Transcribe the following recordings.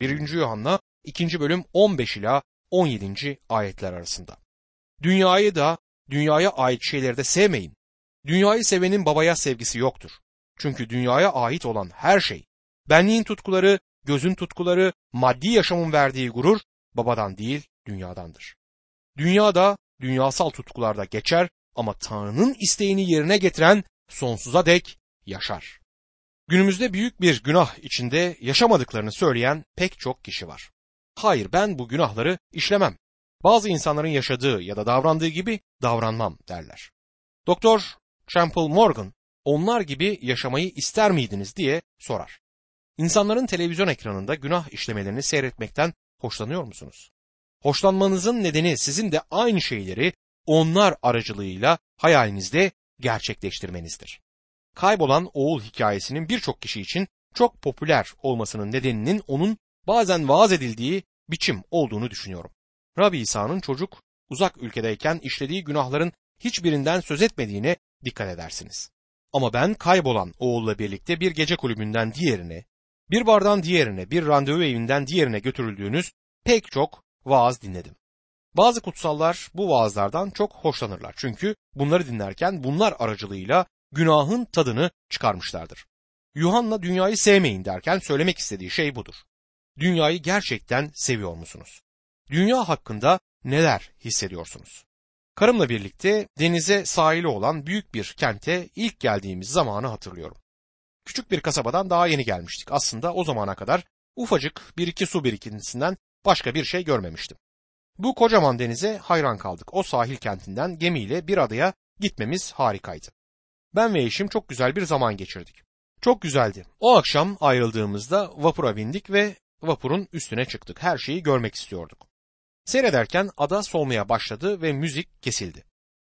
1. Yuhanna 2. bölüm 15 ila 17. ayetler arasında. Dünyayı da dünyaya ait şeyleri de sevmeyin. Dünyayı sevenin babaya sevgisi yoktur. Çünkü dünyaya ait olan her şey, benliğin tutkuları, gözün tutkuları, maddi yaşamın verdiği gurur babadan değil dünyadandır. Dünyada dünyasal tutkularda geçer ama Tanrı'nın isteğini yerine getiren sonsuza dek yaşar. Günümüzde büyük bir günah içinde yaşamadıklarını söyleyen pek çok kişi var. Hayır ben bu günahları işlemem. Bazı insanların yaşadığı ya da davrandığı gibi davranmam derler. Doktor Champel Morgan onlar gibi yaşamayı ister miydiniz diye sorar. İnsanların televizyon ekranında günah işlemelerini seyretmekten hoşlanıyor musunuz? Hoşlanmanızın nedeni sizin de aynı şeyleri onlar aracılığıyla hayalinizde gerçekleştirmenizdir. Kaybolan oğul hikayesinin birçok kişi için çok popüler olmasının nedeninin onun bazen vaaz edildiği biçim olduğunu düşünüyorum. Rabbi İsa'nın çocuk uzak ülkedeyken işlediği günahların hiçbirinden söz etmediğine dikkat edersiniz. Ama ben kaybolan oğulla birlikte bir gece kulübünden diğerine, bir bardan diğerine, bir randevu evinden diğerine götürüldüğünüz pek çok vaaz dinledim. Bazı kutsallar bu vaazlardan çok hoşlanırlar. Çünkü bunları dinlerken bunlar aracılığıyla günahın tadını çıkarmışlardır. Yuhanna dünyayı sevmeyin derken söylemek istediği şey budur. Dünyayı gerçekten seviyor musunuz? Dünya hakkında neler hissediyorsunuz? Karımla birlikte denize sahili olan büyük bir kente ilk geldiğimiz zamanı hatırlıyorum. Küçük bir kasabadan daha yeni gelmiştik. Aslında o zamana kadar ufacık bir iki su birikintisinden başka bir şey görmemiştim. Bu kocaman denize hayran kaldık. O sahil kentinden gemiyle bir adaya gitmemiz harikaydı. Ben ve eşim çok güzel bir zaman geçirdik. Çok güzeldi. O akşam ayrıldığımızda vapura bindik ve vapurun üstüne çıktık. Her şeyi görmek istiyorduk. Seyrederken ada solmaya başladı ve müzik kesildi.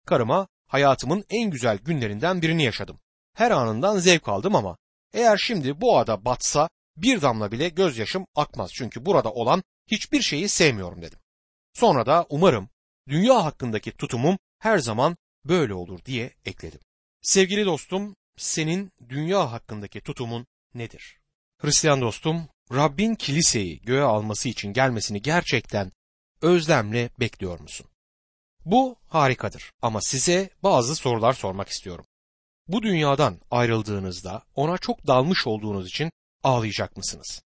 Karıma hayatımın en güzel günlerinden birini yaşadım. Her anından zevk aldım ama eğer şimdi bu ada batsa bir damla bile gözyaşım akmaz çünkü burada olan hiçbir şeyi sevmiyorum dedim. Sonra da umarım dünya hakkındaki tutumum her zaman böyle olur diye ekledim. Sevgili dostum, senin dünya hakkındaki tutumun nedir? Hristiyan dostum, Rabbin kiliseyi göğe alması için gelmesini gerçekten özlemle bekliyor musun? Bu harikadır ama size bazı sorular sormak istiyorum. Bu dünyadan ayrıldığınızda ona çok dalmış olduğunuz için ağlayacak mısınız?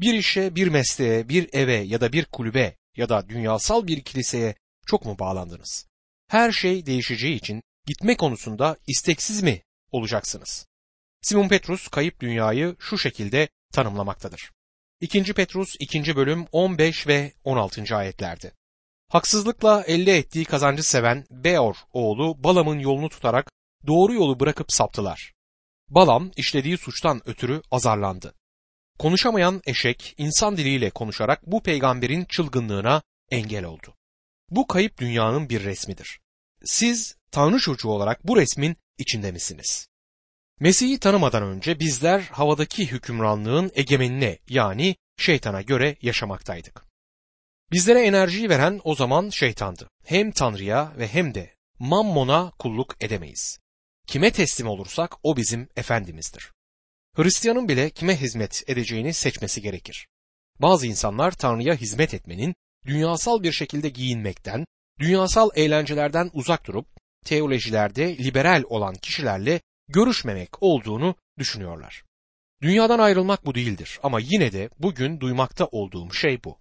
Bir işe, bir mesleğe, bir eve ya da bir kulübe ya da dünyasal bir kiliseye çok mu bağlandınız? Her şey değişeceği için gitme konusunda isteksiz mi olacaksınız? Simon Petrus kayıp dünyayı şu şekilde tanımlamaktadır. 2. Petrus 2. bölüm 15 ve 16. ayetlerde. Haksızlıkla elde ettiği kazancı seven Beor oğlu Balam'ın yolunu tutarak doğru yolu bırakıp saptılar. Balam işlediği suçtan ötürü azarlandı. Konuşamayan eşek insan diliyle konuşarak bu peygamberin çılgınlığına engel oldu. Bu kayıp dünyanın bir resmidir. Siz Tanrı çocuğu olarak bu resmin içinde misiniz? Mesih'i tanımadan önce bizler havadaki hükümranlığın egemenine yani şeytana göre yaşamaktaydık. Bizlere enerjiyi veren o zaman şeytandı. Hem Tanrı'ya ve hem de Mammon'a kulluk edemeyiz. Kime teslim olursak o bizim efendimizdir. Hristiyanın bile kime hizmet edeceğini seçmesi gerekir. Bazı insanlar Tanrı'ya hizmet etmenin dünyasal bir şekilde giyinmekten, dünyasal eğlencelerden uzak durup teolojilerde liberal olan kişilerle görüşmemek olduğunu düşünüyorlar. Dünyadan ayrılmak bu değildir ama yine de bugün duymakta olduğum şey bu.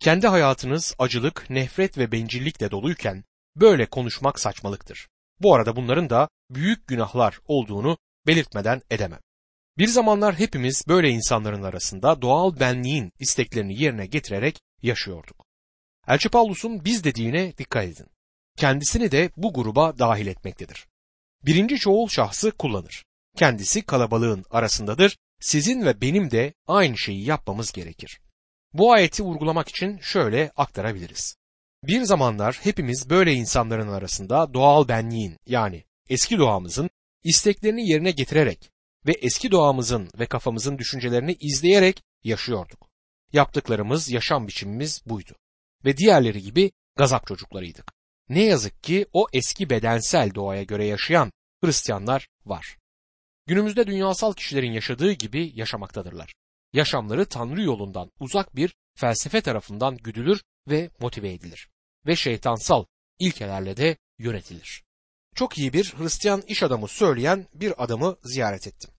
Kendi hayatınız acılık, nefret ve bencillikle doluyken böyle konuşmak saçmalıktır. Bu arada bunların da büyük günahlar olduğunu belirtmeden edemem. Bir zamanlar hepimiz böyle insanların arasında doğal benliğin isteklerini yerine getirerek yaşıyorduk. Elçi Paulus'un biz dediğine dikkat edin. Kendisini de bu gruba dahil etmektedir. Birinci çoğul şahsı kullanır. Kendisi kalabalığın arasındadır. Sizin ve benim de aynı şeyi yapmamız gerekir. Bu ayeti vurgulamak için şöyle aktarabiliriz. Bir zamanlar hepimiz böyle insanların arasında doğal benliğin yani eski doğamızın isteklerini yerine getirerek ve eski doğamızın ve kafamızın düşüncelerini izleyerek yaşıyorduk. Yaptıklarımız, yaşam biçimimiz buydu. Ve diğerleri gibi gazap çocuklarıydık. Ne yazık ki o eski bedensel doğaya göre yaşayan Hristiyanlar var. Günümüzde dünyasal kişilerin yaşadığı gibi yaşamaktadırlar. yaşamları Tanrı yolundan uzak bir felsefe tarafından güdülür ve motive edilir ve şeytansal ilkelerle de yönetilir. Çok iyi bir Hristiyan iş adamı söyleyen bir adamı ziyaret ettim.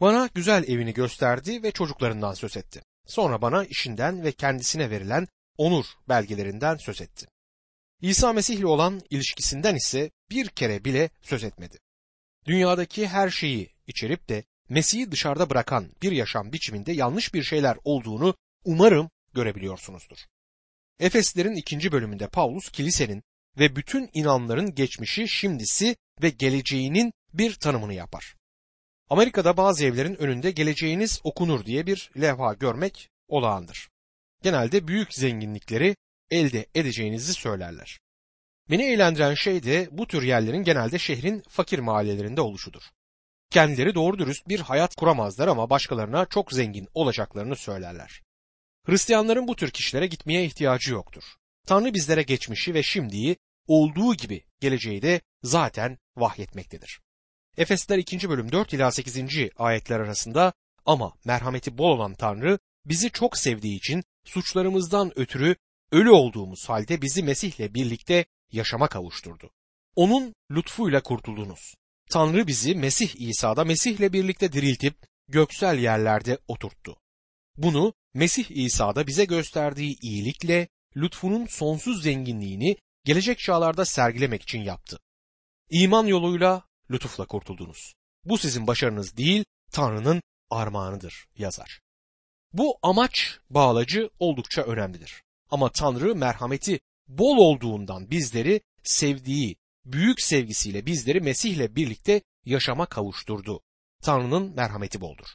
Bana güzel evini gösterdi ve çocuklarından söz etti. Sonra bana işinden ve kendisine verilen onur belgelerinden söz etti. İsa Mesih ile olan ilişkisinden ise bir kere bile söz etmedi. Dünyadaki her şeyi içerip de Mesih'i dışarıda bırakan bir yaşam biçiminde yanlış bir şeyler olduğunu umarım görebiliyorsunuzdur. Efeslerin ikinci bölümünde Paulus kilisenin ve bütün inanların geçmişi, şimdisi ve geleceğinin bir tanımını yapar. Amerika'da bazı evlerin önünde geleceğiniz okunur diye bir levha görmek olağandır. Genelde büyük zenginlikleri elde edeceğinizi söylerler. Beni eğlendiren şey de bu tür yerlerin genelde şehrin fakir mahallelerinde oluşudur. Kendileri doğru dürüst bir hayat kuramazlar ama başkalarına çok zengin olacaklarını söylerler. Hristiyanların bu tür kişilere gitmeye ihtiyacı yoktur. Tanrı bizlere geçmişi ve şimdiyi olduğu gibi geleceği de zaten vahyetmektedir. Efesler 2. bölüm 4 ila 8. ayetler arasında ama merhameti bol olan Tanrı bizi çok sevdiği için suçlarımızdan ötürü ölü olduğumuz halde bizi Mesih'le birlikte yaşama kavuşturdu. Onun lütfuyla kurtuldunuz. Tanrı bizi Mesih İsa'da Mesih'le birlikte diriltip göksel yerlerde oturttu. Bunu Mesih İsa'da bize gösterdiği iyilikle lütfunun sonsuz zenginliğini gelecek çağlarda sergilemek için yaptı. İman yoluyla lütufla kurtuldunuz. Bu sizin başarınız değil, Tanrı'nın armağanıdır yazar. Bu amaç bağlacı oldukça önemlidir. Ama Tanrı merhameti bol olduğundan bizleri sevdiği büyük sevgisiyle bizleri Mesih'le birlikte yaşama kavuşturdu. Tanrı'nın merhameti boldur.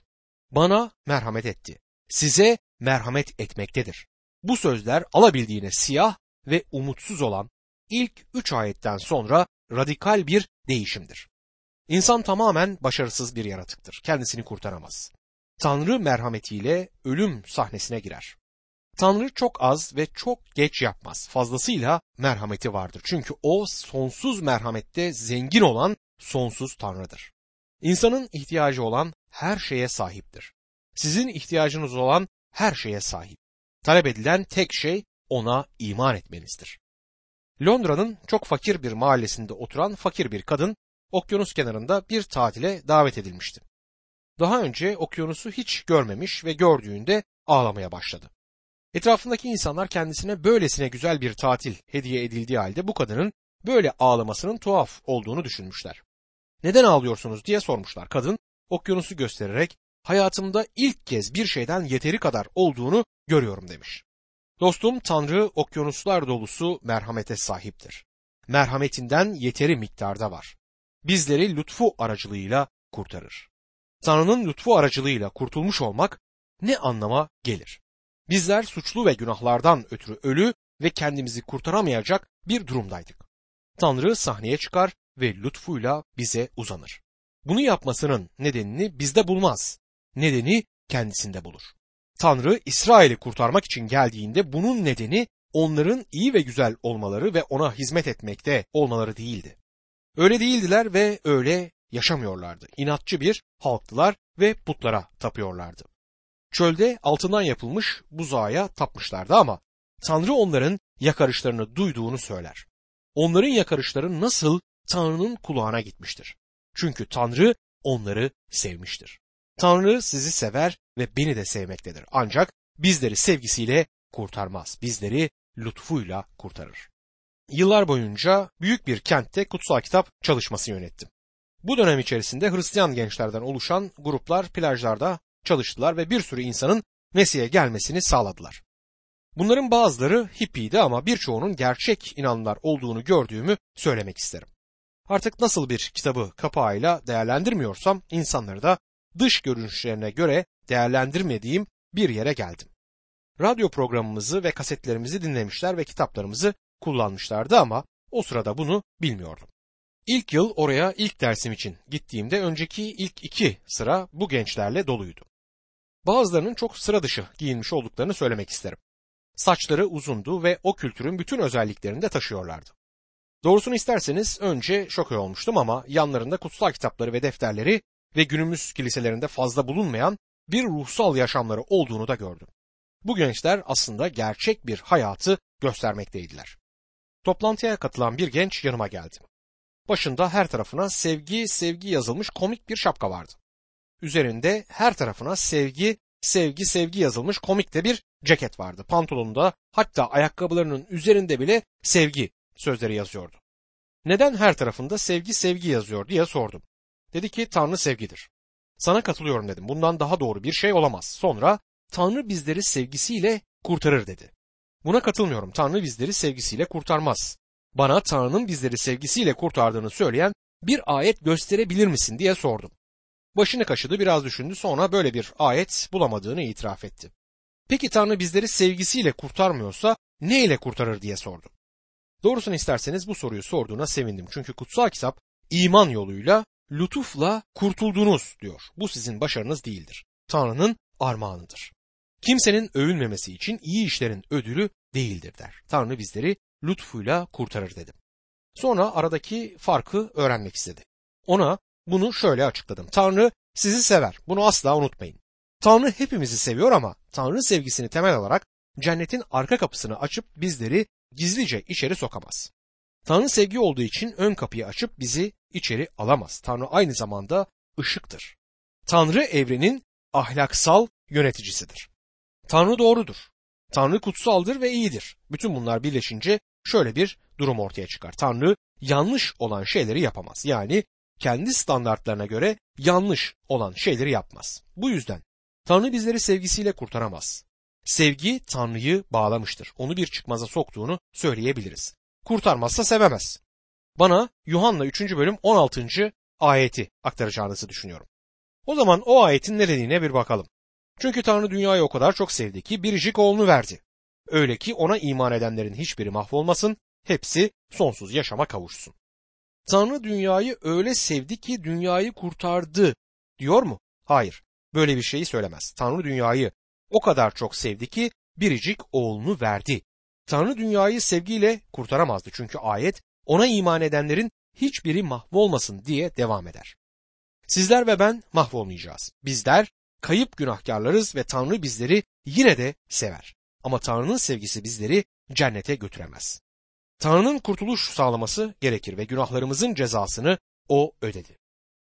Bana merhamet etti. Size merhamet etmektedir. Bu sözler alabildiğine siyah ve umutsuz olan ilk üç ayetten sonra radikal bir değişimdir. İnsan tamamen başarısız bir yaratıktır. Kendisini kurtaramaz. Tanrı merhametiyle ölüm sahnesine girer. Tanrı çok az ve çok geç yapmaz. Fazlasıyla merhameti vardır. Çünkü o sonsuz merhamette zengin olan sonsuz Tanrı'dır. İnsanın ihtiyacı olan her şeye sahiptir. Sizin ihtiyacınız olan her şeye sahip. Talep edilen tek şey ona iman etmenizdir. Londra'nın çok fakir bir mahallesinde oturan fakir bir kadın okyanus kenarında bir tatile davet edilmişti. Daha önce okyanusu hiç görmemiş ve gördüğünde ağlamaya başladı. Etrafındaki insanlar kendisine böylesine güzel bir tatil hediye edildiği halde bu kadının böyle ağlamasının tuhaf olduğunu düşünmüşler. Neden ağlıyorsunuz diye sormuşlar. Kadın okyanusu göstererek hayatımda ilk kez bir şeyden yeteri kadar olduğunu görüyorum demiş. Dostum Tanrı okyanuslar dolusu merhamete sahiptir. Merhametinden yeteri miktarda var. Bizleri lütfu aracılığıyla kurtarır. Tanrı'nın lütfu aracılığıyla kurtulmuş olmak ne anlama gelir? Bizler suçlu ve günahlardan ötürü ölü ve kendimizi kurtaramayacak bir durumdaydık. Tanrı sahneye çıkar ve lütfuyla bize uzanır. Bunu yapmasının nedenini bizde bulmaz. Nedeni kendisinde bulur. Tanrı İsrail'i kurtarmak için geldiğinde bunun nedeni onların iyi ve güzel olmaları ve ona hizmet etmekte olmaları değildi. Öyle değildiler ve öyle yaşamıyorlardı. İnatçı bir halktılar ve putlara tapıyorlardı. Çölde altından yapılmış buzağa tapmışlardı ama Tanrı onların yakarışlarını duyduğunu söyler. Onların yakarışları nasıl Tanrı'nın kulağına gitmiştir. Çünkü Tanrı onları sevmiştir. Tanrı sizi sever ve beni de sevmektedir. Ancak bizleri sevgisiyle kurtarmaz. Bizleri lütfuyla kurtarır. Yıllar boyunca büyük bir kentte kutsal kitap çalışması yönettim. Bu dönem içerisinde Hristiyan gençlerden oluşan gruplar plajlarda çalıştılar ve bir sürü insanın Mesih'e gelmesini sağladılar. Bunların bazıları hippiydi ama birçoğunun gerçek inanlılar olduğunu gördüğümü söylemek isterim. Artık nasıl bir kitabı kapağıyla değerlendirmiyorsam insanları da dış görünüşlerine göre değerlendirmediğim bir yere geldim. Radyo programımızı ve kasetlerimizi dinlemişler ve kitaplarımızı kullanmışlardı ama o sırada bunu bilmiyordum. İlk yıl oraya ilk dersim için gittiğimde önceki ilk iki sıra bu gençlerle doluydu. Bazılarının çok sıra dışı giyinmiş olduklarını söylemek isterim. Saçları uzundu ve o kültürün bütün özelliklerini de taşıyorlardı. Doğrusunu isterseniz önce şok olmuştum ama yanlarında kutsal kitapları ve defterleri ve günümüz kiliselerinde fazla bulunmayan bir ruhsal yaşamları olduğunu da gördüm. Bu gençler aslında gerçek bir hayatı göstermekteydiler. Toplantıya katılan bir genç yanıma geldi. Başında her tarafına sevgi sevgi yazılmış komik bir şapka vardı. Üzerinde her tarafına sevgi sevgi sevgi yazılmış komik de bir ceket vardı. Pantolonunda hatta ayakkabılarının üzerinde bile sevgi sözleri yazıyordu. Neden her tarafında sevgi sevgi yazıyor diye sordum. Dedi ki Tanrı sevgidir. Sana katılıyorum dedim. Bundan daha doğru bir şey olamaz. Sonra Tanrı bizleri sevgisiyle kurtarır dedi. Buna katılmıyorum. Tanrı bizleri sevgisiyle kurtarmaz. Bana Tanrı'nın bizleri sevgisiyle kurtardığını söyleyen bir ayet gösterebilir misin diye sordum. Başını kaşıdı biraz düşündü sonra böyle bir ayet bulamadığını itiraf etti. Peki Tanrı bizleri sevgisiyle kurtarmıyorsa ne ile kurtarır diye sordu. Doğrusunu isterseniz bu soruyu sorduğuna sevindim. Çünkü kutsal kitap iman yoluyla lütufla kurtuldunuz diyor. Bu sizin başarınız değildir. Tanrı'nın armağanıdır. Kimsenin övünmemesi için iyi işlerin ödülü değildir der. Tanrı bizleri lütfuyla kurtarır dedim. Sonra aradaki farkı öğrenmek istedi. Ona bunu şöyle açıkladım. Tanrı sizi sever. Bunu asla unutmayın. Tanrı hepimizi seviyor ama Tanrı sevgisini temel alarak cennetin arka kapısını açıp bizleri gizlice içeri sokamaz. Tanrı sevgi olduğu için ön kapıyı açıp bizi içeri alamaz. Tanrı aynı zamanda ışıktır. Tanrı evrenin ahlaksal yöneticisidir. Tanrı doğrudur. Tanrı kutsaldır ve iyidir. Bütün bunlar birleşince şöyle bir durum ortaya çıkar. Tanrı yanlış olan şeyleri yapamaz. Yani kendi standartlarına göre yanlış olan şeyleri yapmaz. Bu yüzden Tanrı bizleri sevgisiyle kurtaramaz. Sevgi Tanrı'yı bağlamıştır. Onu bir çıkmaza soktuğunu söyleyebiliriz. Kurtarmazsa sevemez. Bana Yuhanna 3. bölüm 16. ayeti aktaracağınızı düşünüyorum. O zaman o ayetin ne bir bakalım. Çünkü Tanrı dünyayı o kadar çok sevdi ki biricik oğlunu verdi. Öyle ki ona iman edenlerin hiçbiri mahvolmasın, hepsi sonsuz yaşama kavuşsun. Tanrı dünyayı öyle sevdi ki dünyayı kurtardı diyor mu? Hayır, böyle bir şeyi söylemez. Tanrı dünyayı o kadar çok sevdi ki biricik oğlunu verdi. Tanrı dünyayı sevgiyle kurtaramazdı çünkü ayet ona iman edenlerin hiçbiri mahvolmasın diye devam eder. Sizler ve ben mahvolmayacağız. Bizler kayıp günahkarlarız ve Tanrı bizleri yine de sever. Ama Tanrı'nın sevgisi bizleri cennete götüremez. Tanrı'nın kurtuluş sağlaması gerekir ve günahlarımızın cezasını O ödedi.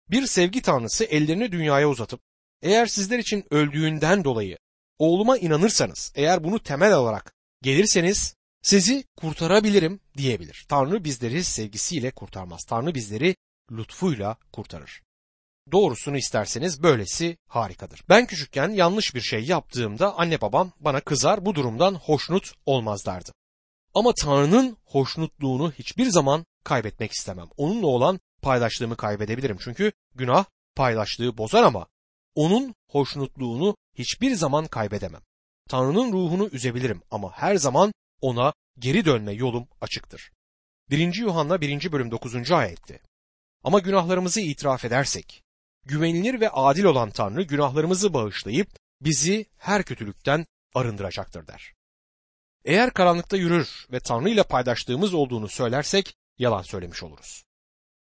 Bir sevgi tanrısı ellerini dünyaya uzatıp eğer sizler için öldüğünden dolayı oğluma inanırsanız, eğer bunu temel olarak gelirseniz sizi kurtarabilirim diyebilir. Tanrı bizleri sevgisiyle kurtarmaz. Tanrı bizleri lütfuyla kurtarır. Doğrusunu isterseniz böylesi harikadır. Ben küçükken yanlış bir şey yaptığımda anne babam bana kızar bu durumdan hoşnut olmazlardı. Ama Tanrı'nın hoşnutluğunu hiçbir zaman kaybetmek istemem. Onunla olan paylaştığımı kaybedebilirim. Çünkü günah paylaştığı bozar ama onun hoşnutluğunu hiçbir zaman kaybedemem. Tanrı'nın ruhunu üzebilirim ama her zaman ona geri dönme yolum açıktır. 1. Yuhanna 1. bölüm 9. ayette. Ama günahlarımızı itiraf edersek, güvenilir ve adil olan Tanrı günahlarımızı bağışlayıp bizi her kötülükten arındıracaktır der. Eğer karanlıkta yürür ve Tanrı ile paydaşlığımız olduğunu söylersek yalan söylemiş oluruz.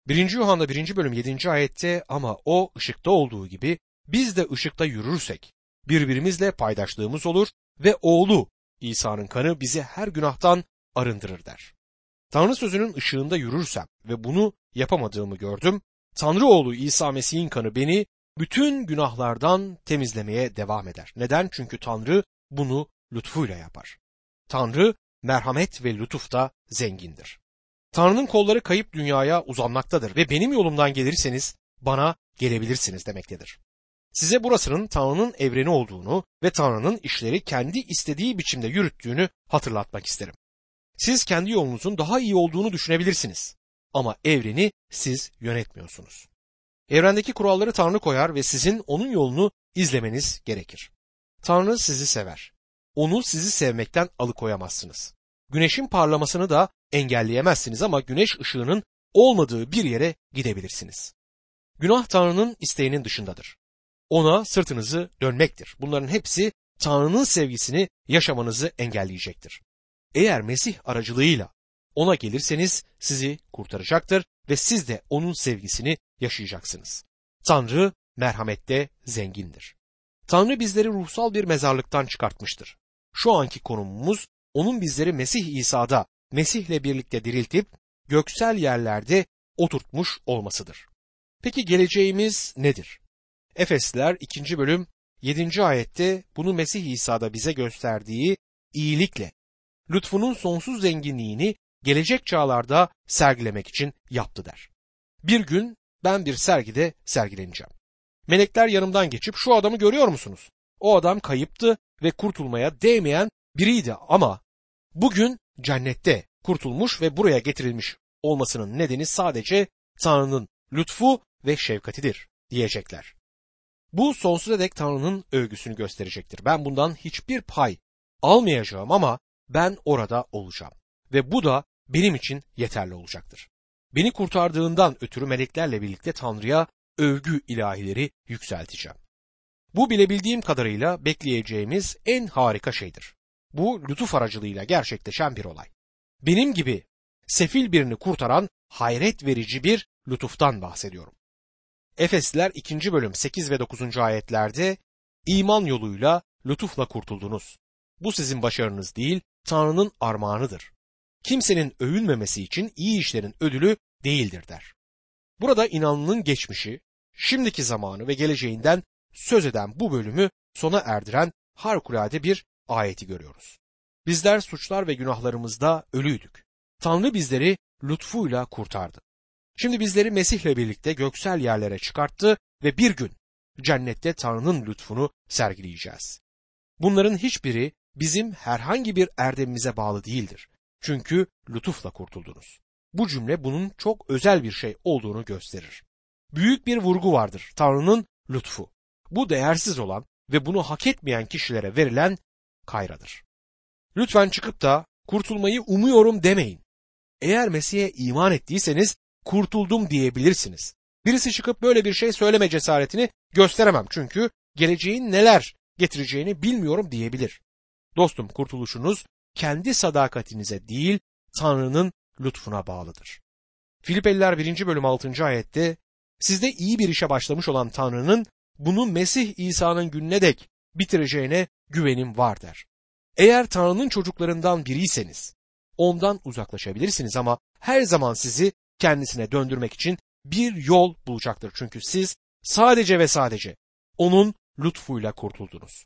1. Yuhanna 1. bölüm 7. ayette ama o ışıkta olduğu gibi biz de ışıkta yürürsek birbirimizle paydaşlığımız olur ve oğlu İsa'nın kanı bizi her günahtan arındırır der. Tanrı sözünün ışığında yürürsem ve bunu yapamadığımı gördüm. Tanrı oğlu İsa Mesih'in kanı beni bütün günahlardan temizlemeye devam eder. Neden? Çünkü Tanrı bunu lütfuyla yapar. Tanrı merhamet ve lütufta zengindir. Tanrı'nın kolları kayıp dünyaya uzanmaktadır ve benim yolumdan gelirseniz bana gelebilirsiniz demektedir. Size burasının Tanrı'nın evreni olduğunu ve Tanrı'nın işleri kendi istediği biçimde yürüttüğünü hatırlatmak isterim. Siz kendi yolunuzun daha iyi olduğunu düşünebilirsiniz ama evreni siz yönetmiyorsunuz. Evrendeki kuralları Tanrı koyar ve sizin onun yolunu izlemeniz gerekir. Tanrı sizi sever. Onu sizi sevmekten alıkoyamazsınız. Güneşin parlamasını da engelleyemezsiniz ama güneş ışığının olmadığı bir yere gidebilirsiniz. Günah Tanrı'nın isteğinin dışındadır ona sırtınızı dönmektir. Bunların hepsi Tanrı'nın sevgisini yaşamanızı engelleyecektir. Eğer Mesih aracılığıyla ona gelirseniz sizi kurtaracaktır ve siz de onun sevgisini yaşayacaksınız. Tanrı merhamette zengindir. Tanrı bizleri ruhsal bir mezarlıktan çıkartmıştır. Şu anki konumumuz onun bizleri Mesih İsa'da Mesih'le birlikte diriltip göksel yerlerde oturtmuş olmasıdır. Peki geleceğimiz nedir? Efesliler 2. bölüm 7. ayette bunu Mesih İsa'da bize gösterdiği iyilikle, lütfunun sonsuz zenginliğini gelecek çağlarda sergilemek için yaptı der. Bir gün ben bir sergide sergileneceğim. Melekler yanımdan geçip şu adamı görüyor musunuz? O adam kayıptı ve kurtulmaya değmeyen biriydi ama bugün cennette kurtulmuş ve buraya getirilmiş olmasının nedeni sadece Tanrı'nın lütfu ve şefkatidir diyecekler. Bu sonsuza dek Tanrı'nın övgüsünü gösterecektir. Ben bundan hiçbir pay almayacağım ama ben orada olacağım. Ve bu da benim için yeterli olacaktır. Beni kurtardığından ötürü meleklerle birlikte Tanrı'ya övgü ilahileri yükselteceğim. Bu bilebildiğim kadarıyla bekleyeceğimiz en harika şeydir. Bu lütuf aracılığıyla gerçekleşen bir olay. Benim gibi sefil birini kurtaran hayret verici bir lütuftan bahsediyorum. Efesliler 2. bölüm 8 ve 9. ayetlerde iman yoluyla lütufla kurtuldunuz. Bu sizin başarınız değil, Tanrı'nın armağanıdır. Kimsenin övünmemesi için iyi işlerin ödülü değildir der. Burada inanlının geçmişi, şimdiki zamanı ve geleceğinden söz eden bu bölümü sona erdiren harikulade bir ayeti görüyoruz. Bizler suçlar ve günahlarımızda ölüydük. Tanrı bizleri lütfuyla kurtardı. Şimdi bizleri Mesih'le birlikte göksel yerlere çıkarttı ve bir gün cennette Tanrı'nın lütfunu sergileyeceğiz. Bunların hiçbiri bizim herhangi bir erdemimize bağlı değildir. Çünkü lütufla kurtuldunuz. Bu cümle bunun çok özel bir şey olduğunu gösterir. Büyük bir vurgu vardır Tanrı'nın lütfu. Bu değersiz olan ve bunu hak etmeyen kişilere verilen kayradır. Lütfen çıkıp da kurtulmayı umuyorum demeyin. Eğer Mesih'e iman ettiyseniz kurtuldum diyebilirsiniz. Birisi çıkıp böyle bir şey söyleme cesaretini gösteremem çünkü geleceğin neler getireceğini bilmiyorum diyebilir. Dostum kurtuluşunuz kendi sadakatinize değil Tanrı'nın lütfuna bağlıdır. Filipeliler 1. bölüm 6. ayette sizde iyi bir işe başlamış olan Tanrı'nın bunu Mesih İsa'nın gününe dek bitireceğine güvenim var der. Eğer Tanrı'nın çocuklarından biriyseniz ondan uzaklaşabilirsiniz ama her zaman sizi kendisine döndürmek için bir yol bulacaktır. Çünkü siz sadece ve sadece onun lütfuyla kurtuldunuz.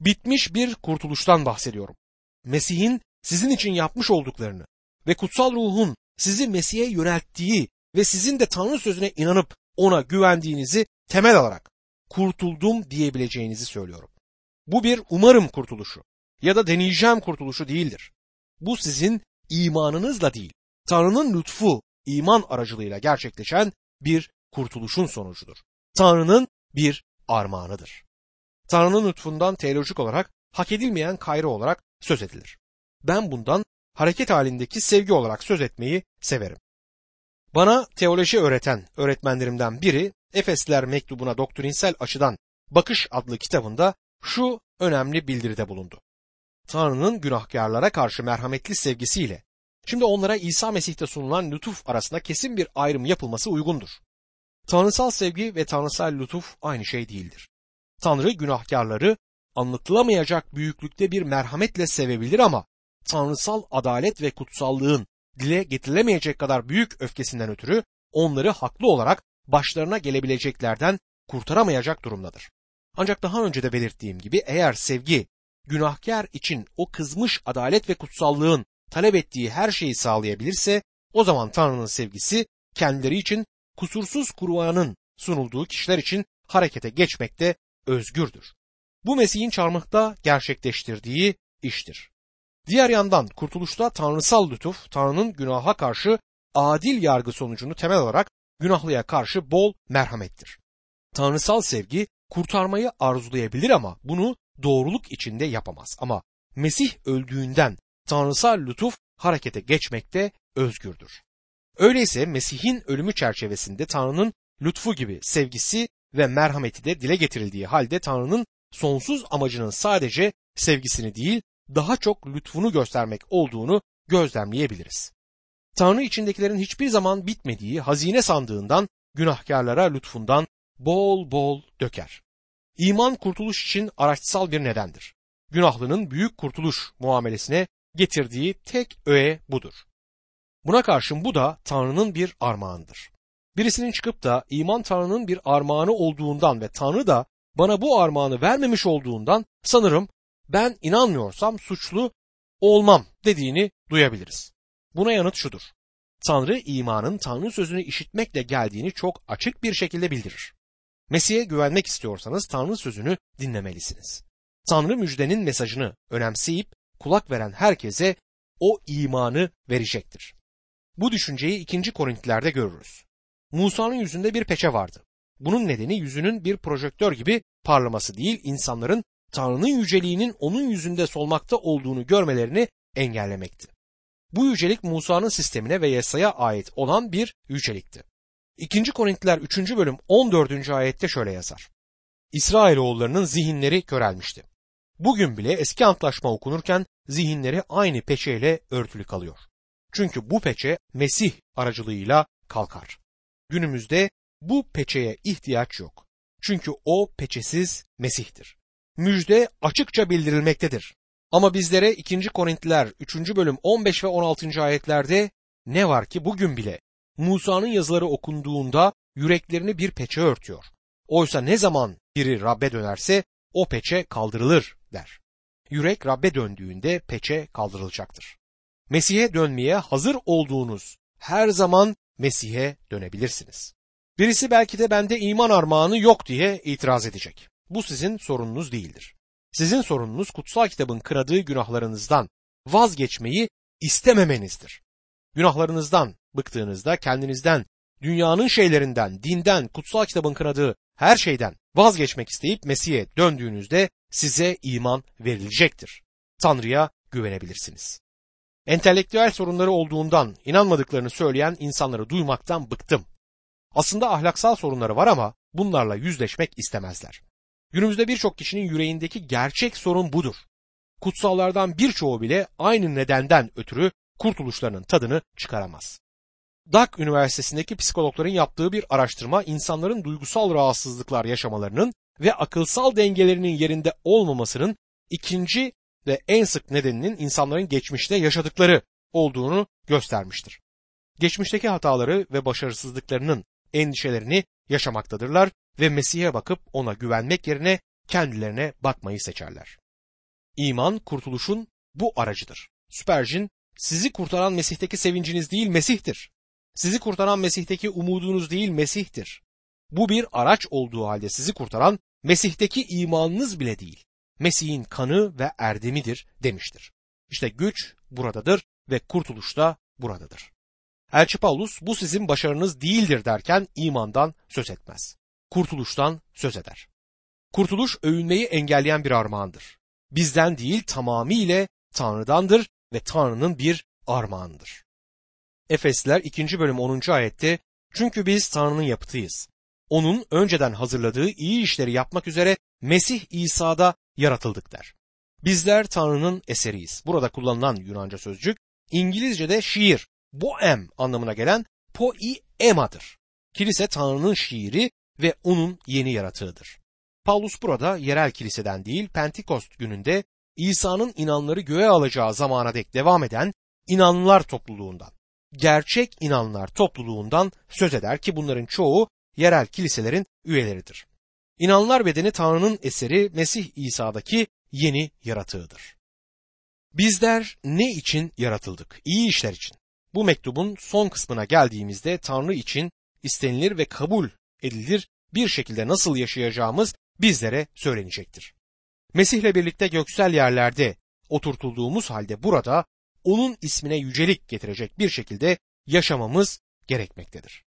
Bitmiş bir kurtuluştan bahsediyorum. Mesih'in sizin için yapmış olduklarını ve kutsal ruhun sizi Mesih'e yönelttiği ve sizin de Tanrı sözüne inanıp ona güvendiğinizi temel alarak kurtuldum diyebileceğinizi söylüyorum. Bu bir umarım kurtuluşu ya da deneyeceğim kurtuluşu değildir. Bu sizin imanınızla değil, Tanrı'nın lütfu, iman aracılığıyla gerçekleşen bir kurtuluşun sonucudur. Tanrı'nın bir armağanıdır. Tanrı'nın lütfundan teolojik olarak hak edilmeyen kayrı olarak söz edilir. Ben bundan hareket halindeki sevgi olarak söz etmeyi severim. Bana teoloji öğreten öğretmenlerimden biri Efesliler mektubuna doktrinsel açıdan Bakış adlı kitabında şu önemli bildiride bulundu. Tanrı'nın günahkarlara karşı merhametli sevgisiyle şimdi onlara İsa Mesih'te sunulan lütuf arasında kesin bir ayrım yapılması uygundur. Tanrısal sevgi ve tanrısal lütuf aynı şey değildir. Tanrı günahkarları anlatılamayacak büyüklükte bir merhametle sevebilir ama tanrısal adalet ve kutsallığın dile getirilemeyecek kadar büyük öfkesinden ötürü onları haklı olarak başlarına gelebileceklerden kurtaramayacak durumdadır. Ancak daha önce de belirttiğim gibi eğer sevgi günahkar için o kızmış adalet ve kutsallığın talep ettiği her şeyi sağlayabilirse o zaman Tanrı'nın sevgisi kendileri için kusursuz kurbanın sunulduğu kişiler için harekete geçmekte özgürdür. Bu Mesih'in çarmıhta gerçekleştirdiği iştir. Diğer yandan kurtuluşta tanrısal lütuf Tanrı'nın günaha karşı adil yargı sonucunu temel olarak günahlıya karşı bol merhamettir. Tanrısal sevgi kurtarmayı arzulayabilir ama bunu doğruluk içinde yapamaz. Ama Mesih öldüğünden tanrısal lütuf harekete geçmekte özgürdür. Öyleyse Mesih'in ölümü çerçevesinde Tanrı'nın lütfu gibi sevgisi ve merhameti de dile getirildiği halde Tanrı'nın sonsuz amacının sadece sevgisini değil daha çok lütfunu göstermek olduğunu gözlemleyebiliriz. Tanrı içindekilerin hiçbir zaman bitmediği hazine sandığından günahkarlara lütfundan bol bol döker. İman kurtuluş için araçsal bir nedendir. Günahlının büyük kurtuluş muamelesine getirdiği tek öğe budur. Buna karşın bu da Tanrı'nın bir armağanıdır. Birisinin çıkıp da iman Tanrı'nın bir armağanı olduğundan ve Tanrı da bana bu armağanı vermemiş olduğundan sanırım ben inanmıyorsam suçlu olmam dediğini duyabiliriz. Buna yanıt şudur. Tanrı imanın Tanrı sözünü işitmekle geldiğini çok açık bir şekilde bildirir. Mesih'e güvenmek istiyorsanız Tanrı sözünü dinlemelisiniz. Tanrı müjdenin mesajını önemseyip kulak veren herkese o imanı verecektir. Bu düşünceyi 2. Korintlilerde görürüz. Musa'nın yüzünde bir peçe vardı. Bunun nedeni yüzünün bir projektör gibi parlaması değil, insanların Tanrı'nın yüceliğinin onun yüzünde solmakta olduğunu görmelerini engellemekti. Bu yücelik Musa'nın sistemine ve Yesa'ya ait olan bir yücelikti. 2. Korintiler 3. bölüm 14. ayette şöyle yazar. İsrailoğullarının zihinleri körelmişti. Bugün bile eski antlaşma okunurken zihinleri aynı peçeyle örtülü kalıyor. Çünkü bu peçe Mesih aracılığıyla kalkar. Günümüzde bu peçeye ihtiyaç yok. Çünkü o peçesiz Mesih'tir. Müjde açıkça bildirilmektedir. Ama bizlere 2. Korintliler 3. bölüm 15 ve 16. ayetlerde ne var ki bugün bile Musa'nın yazıları okunduğunda yüreklerini bir peçe örtüyor. Oysa ne zaman biri Rab'be dönerse o peçe kaldırılır der. Yürek Rab'be döndüğünde peçe kaldırılacaktır. Mesih'e dönmeye hazır olduğunuz her zaman Mesih'e dönebilirsiniz. Birisi belki de bende iman armağanı yok diye itiraz edecek. Bu sizin sorununuz değildir. Sizin sorununuz kutsal kitabın kıradığı günahlarınızdan vazgeçmeyi istememenizdir. Günahlarınızdan bıktığınızda kendinizden, dünyanın şeylerinden, dinden, kutsal kitabın kıradığı her şeyden vazgeçmek isteyip Mesih'e döndüğünüzde size iman verilecektir. Tanrı'ya güvenebilirsiniz. Entelektüel sorunları olduğundan inanmadıklarını söyleyen insanları duymaktan bıktım. Aslında ahlaksal sorunları var ama bunlarla yüzleşmek istemezler. Günümüzde birçok kişinin yüreğindeki gerçek sorun budur. Kutsallardan birçoğu bile aynı nedenden ötürü kurtuluşlarının tadını çıkaramaz. Dak Üniversitesi'ndeki psikologların yaptığı bir araştırma insanların duygusal rahatsızlıklar yaşamalarının ve akılsal dengelerinin yerinde olmamasının ikinci ve en sık nedeninin insanların geçmişte yaşadıkları olduğunu göstermiştir. Geçmişteki hataları ve başarısızlıklarının endişelerini yaşamaktadırlar ve Mesih'e bakıp ona güvenmek yerine kendilerine bakmayı seçerler. İman kurtuluşun bu aracıdır. Spurgeon, sizi kurtaran Mesih'teki sevinciniz değil Mesih'tir. Sizi kurtaran Mesih'teki umudunuz değil Mesih'tir. Bu bir araç olduğu halde sizi kurtaran Mesih'teki imanınız bile değil. Mesih'in kanı ve erdemidir demiştir. İşte güç buradadır ve kurtuluş da buradadır. Elçi Paulus bu sizin başarınız değildir derken imandan söz etmez. Kurtuluştan söz eder. Kurtuluş övünmeyi engelleyen bir armağandır. Bizden değil tamamıyla Tanrı'dandır ve Tanrı'nın bir armağanıdır. Efesliler 2. bölüm 10. ayette çünkü biz Tanrı'nın yapıtıyız. Onun önceden hazırladığı iyi işleri yapmak üzere Mesih İsa'da yaratıldık der. Bizler Tanrı'nın eseriyiz. Burada kullanılan Yunanca sözcük İngilizce'de şiir, boem anlamına gelen poiema'dır. Kilise Tanrı'nın şiiri ve onun yeni yaratığıdır. Paulus burada yerel kiliseden değil Pentekost gününde İsa'nın inanları göğe alacağı zamana dek devam eden inanlılar topluluğundan, gerçek inanlar topluluğundan söz eder ki bunların çoğu yerel kiliselerin üyeleridir. İnanlar bedeni Tanrı'nın eseri Mesih İsa'daki yeni yaratığıdır. Bizler ne için yaratıldık? İyi işler için. Bu mektubun son kısmına geldiğimizde Tanrı için istenilir ve kabul edilir bir şekilde nasıl yaşayacağımız bizlere söylenecektir. Mesih'le birlikte göksel yerlerde oturtulduğumuz halde burada onun ismine yücelik getirecek bir şekilde yaşamamız gerekmektedir.